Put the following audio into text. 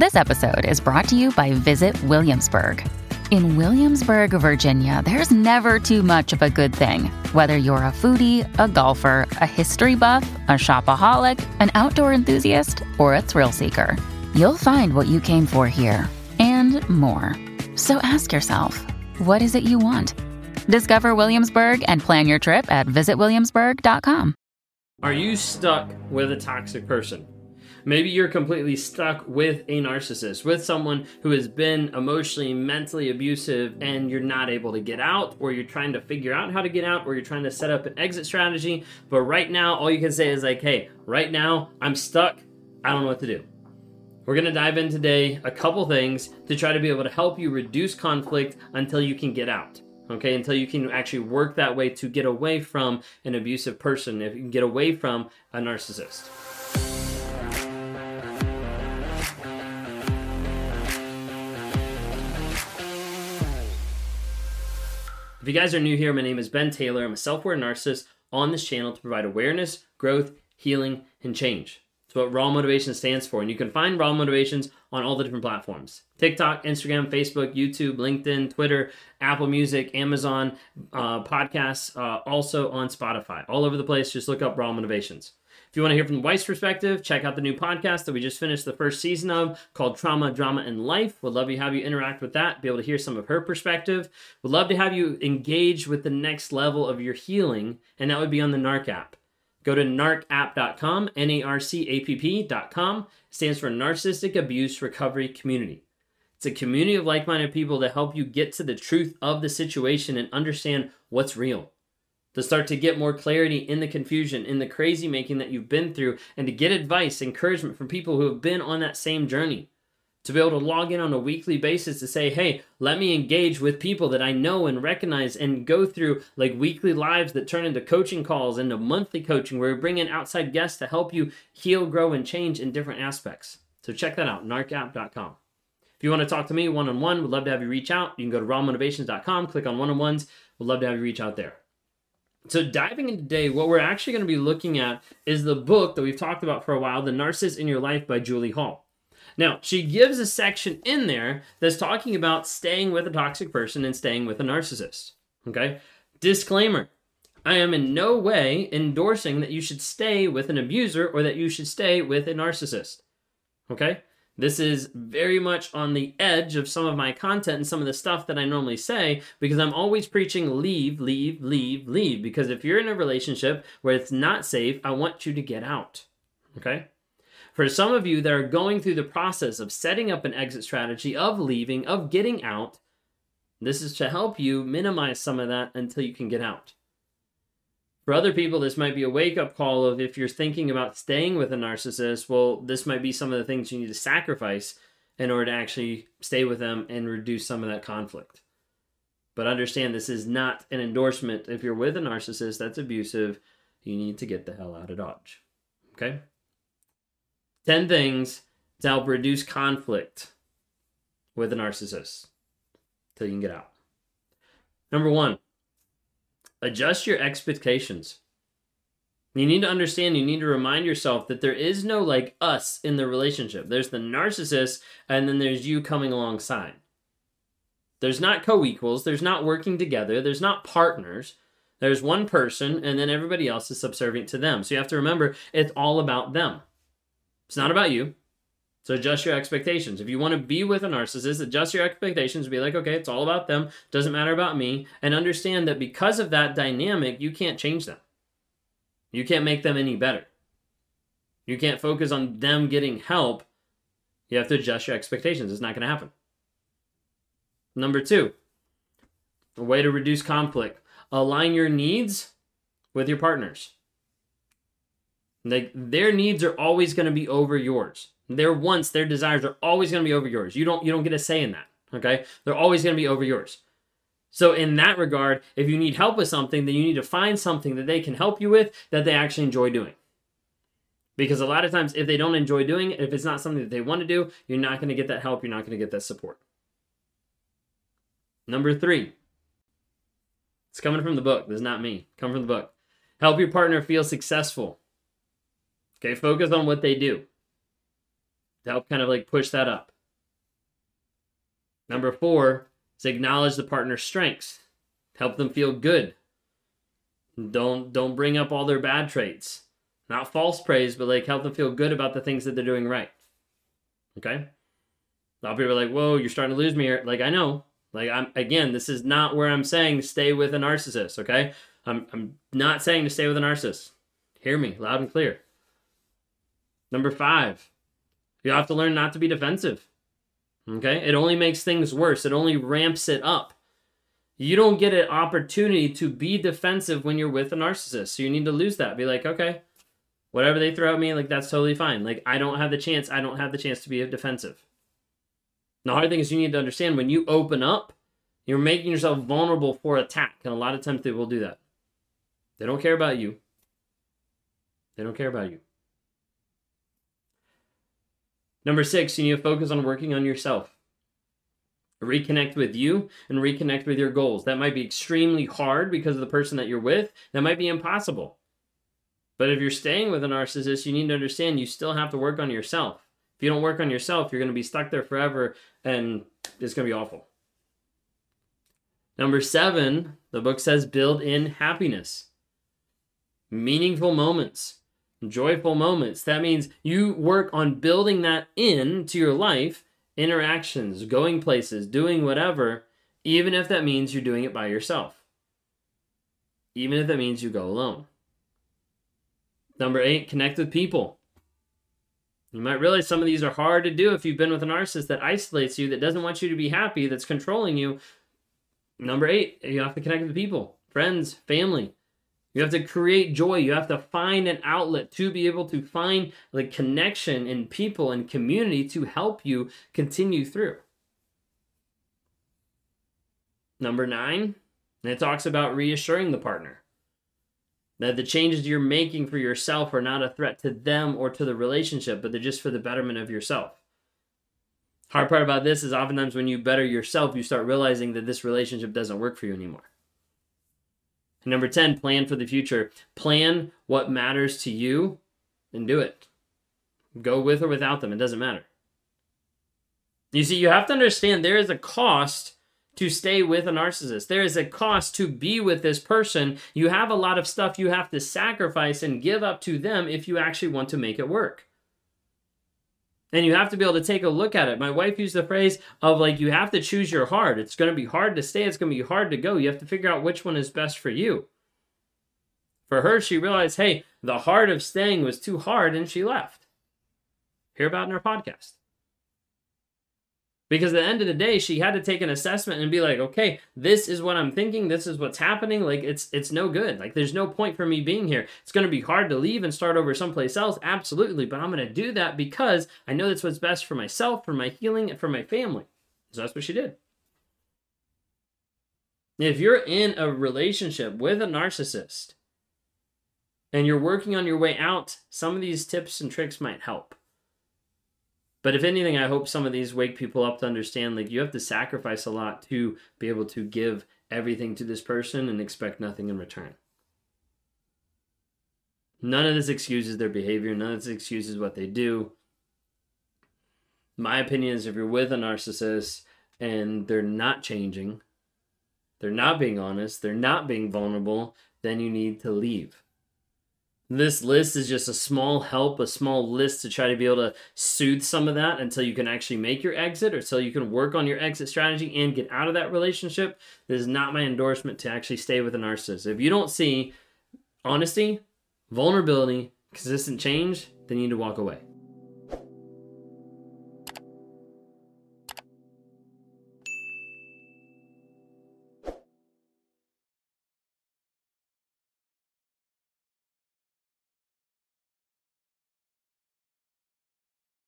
This episode is brought to you by Visit Williamsburg. In Williamsburg, Virginia, there's never too much of a good thing. Whether you're a foodie, a golfer, a history buff, a shopaholic, an outdoor enthusiast, or a thrill seeker, you'll find what you came for here and more. So ask yourself, what is it you want? Discover Williamsburg and plan your trip at visitwilliamsburg.com. Are you stuck with a toxic person? Maybe you're completely stuck with a narcissist, with someone who has been emotionally, mentally abusive, and you're not able to get out, or you're trying to figure out how to get out, or you're trying to set up an exit strategy. But right now, all you can say is, like, hey, right now, I'm stuck. I don't know what to do. We're going to dive in today a couple things to try to be able to help you reduce conflict until you can get out okay until you can actually work that way to get away from an abusive person if you can get away from a narcissist you guys are new here my name is ben taylor i'm a self-aware narcissist on this channel to provide awareness growth healing and change it's what Raw Motivation stands for. And you can find Raw Motivations on all the different platforms TikTok, Instagram, Facebook, YouTube, LinkedIn, Twitter, Apple Music, Amazon, uh, podcasts, uh, also on Spotify. All over the place. Just look up Raw Motivations. If you want to hear from the wife's perspective, check out the new podcast that we just finished the first season of called Trauma, Drama, and Life. We'd love to have you interact with that, be able to hear some of her perspective. We'd love to have you engage with the next level of your healing, and that would be on the NARC app. Go to narcapp.com, N A R C A P P.com, stands for Narcissistic Abuse Recovery Community. It's a community of like minded people to help you get to the truth of the situation and understand what's real. To start to get more clarity in the confusion, in the crazy making that you've been through, and to get advice, encouragement from people who have been on that same journey to be able to log in on a weekly basis to say, hey, let me engage with people that I know and recognize and go through like weekly lives that turn into coaching calls, into monthly coaching where we bring in outside guests to help you heal, grow, and change in different aspects. So check that out, narcapp.com. If you want to talk to me one on one, we'd love to have you reach out. You can go to rawmotivations.com, click on one on ones. We'd love to have you reach out there. So, diving into today, what we're actually going to be looking at is the book that we've talked about for a while, The Narcissist in Your Life by Julie Hall. Now, she gives a section in there that's talking about staying with a toxic person and staying with a narcissist. Okay? Disclaimer I am in no way endorsing that you should stay with an abuser or that you should stay with a narcissist. Okay? This is very much on the edge of some of my content and some of the stuff that I normally say because I'm always preaching leave, leave, leave, leave. Because if you're in a relationship where it's not safe, I want you to get out. Okay? For some of you that are going through the process of setting up an exit strategy, of leaving, of getting out, this is to help you minimize some of that until you can get out. For other people, this might be a wake up call of if you're thinking about staying with a narcissist, well, this might be some of the things you need to sacrifice in order to actually stay with them and reduce some of that conflict. But understand this is not an endorsement. If you're with a narcissist that's abusive, you need to get the hell out of Dodge. Okay? 10 things to help reduce conflict with a narcissist till you can get out. Number one, adjust your expectations. You need to understand, you need to remind yourself that there is no like us in the relationship. There's the narcissist, and then there's you coming alongside. There's not co equals, there's not working together, there's not partners. There's one person, and then everybody else is subservient to them. So you have to remember it's all about them. It's not about you. So adjust your expectations. If you want to be with a narcissist, adjust your expectations. Be like, okay, it's all about them. Doesn't matter about me. And understand that because of that dynamic, you can't change them. You can't make them any better. You can't focus on them getting help. You have to adjust your expectations. It's not going to happen. Number two, a way to reduce conflict align your needs with your partners. Like their needs are always going to be over yours. Their wants, their desires are always going to be over yours. You don't you don't get a say in that. Okay? They're always going to be over yours. So in that regard, if you need help with something, then you need to find something that they can help you with that they actually enjoy doing. Because a lot of times if they don't enjoy doing it, if it's not something that they want to do, you're not going to get that help, you're not going to get that support. Number 3. It's coming from the book. This is not me. Come from the book. Help your partner feel successful. Okay, focus on what they do. To help kind of like push that up. Number four is acknowledge the partner's strengths. Help them feel good. Don't don't bring up all their bad traits. Not false praise, but like help them feel good about the things that they're doing right. Okay? A lot of people are like, whoa, you're starting to lose me here. Like, I know. Like I'm again, this is not where I'm saying stay with a narcissist, okay? I'm I'm not saying to stay with a narcissist. Hear me loud and clear. Number five, you have to learn not to be defensive. Okay? It only makes things worse. It only ramps it up. You don't get an opportunity to be defensive when you're with a narcissist. So you need to lose that. Be like, okay, whatever they throw at me, like that's totally fine. Like I don't have the chance. I don't have the chance to be defensive. The hard thing is you need to understand when you open up, you're making yourself vulnerable for attack. And a lot of times they will do that. They don't care about you. They don't care about you. Number six, you need to focus on working on yourself. Reconnect with you and reconnect with your goals. That might be extremely hard because of the person that you're with. That might be impossible. But if you're staying with a narcissist, you need to understand you still have to work on yourself. If you don't work on yourself, you're going to be stuck there forever and it's going to be awful. Number seven, the book says build in happiness, meaningful moments joyful moments. That means you work on building that into your life, interactions, going places, doing whatever, even if that means you're doing it by yourself. Even if that means you go alone. Number eight, connect with people. You might realize some of these are hard to do if you've been with a narcissist that isolates you, that doesn't want you to be happy, that's controlling you. Number eight, you have to connect with people, friends, family. You have to create joy. You have to find an outlet to be able to find the connection in people and community to help you continue through. Number nine, it talks about reassuring the partner that the changes you're making for yourself are not a threat to them or to the relationship, but they're just for the betterment of yourself. Hard part about this is oftentimes when you better yourself, you start realizing that this relationship doesn't work for you anymore. Number 10, plan for the future. Plan what matters to you and do it. Go with or without them, it doesn't matter. You see, you have to understand there is a cost to stay with a narcissist. There is a cost to be with this person. You have a lot of stuff you have to sacrifice and give up to them if you actually want to make it work. And you have to be able to take a look at it. My wife used the phrase of like, you have to choose your heart. It's going to be hard to stay, it's going to be hard to go. You have to figure out which one is best for you. For her, she realized, hey, the heart of staying was too hard, and she left. Hear about in our podcast. Because at the end of the day, she had to take an assessment and be like, okay, this is what I'm thinking, this is what's happening. Like it's it's no good. Like there's no point for me being here. It's gonna be hard to leave and start over someplace else, absolutely. But I'm gonna do that because I know that's what's best for myself, for my healing, and for my family. So that's what she did. If you're in a relationship with a narcissist and you're working on your way out, some of these tips and tricks might help. But if anything, I hope some of these wake people up to understand like you have to sacrifice a lot to be able to give everything to this person and expect nothing in return. None of this excuses their behavior, none of this excuses what they do. My opinion is if you're with a narcissist and they're not changing, they're not being honest, they're not being vulnerable, then you need to leave. This list is just a small help, a small list to try to be able to soothe some of that until you can actually make your exit or until you can work on your exit strategy and get out of that relationship. This is not my endorsement to actually stay with a narcissist. If you don't see honesty, vulnerability, consistent change, then you need to walk away.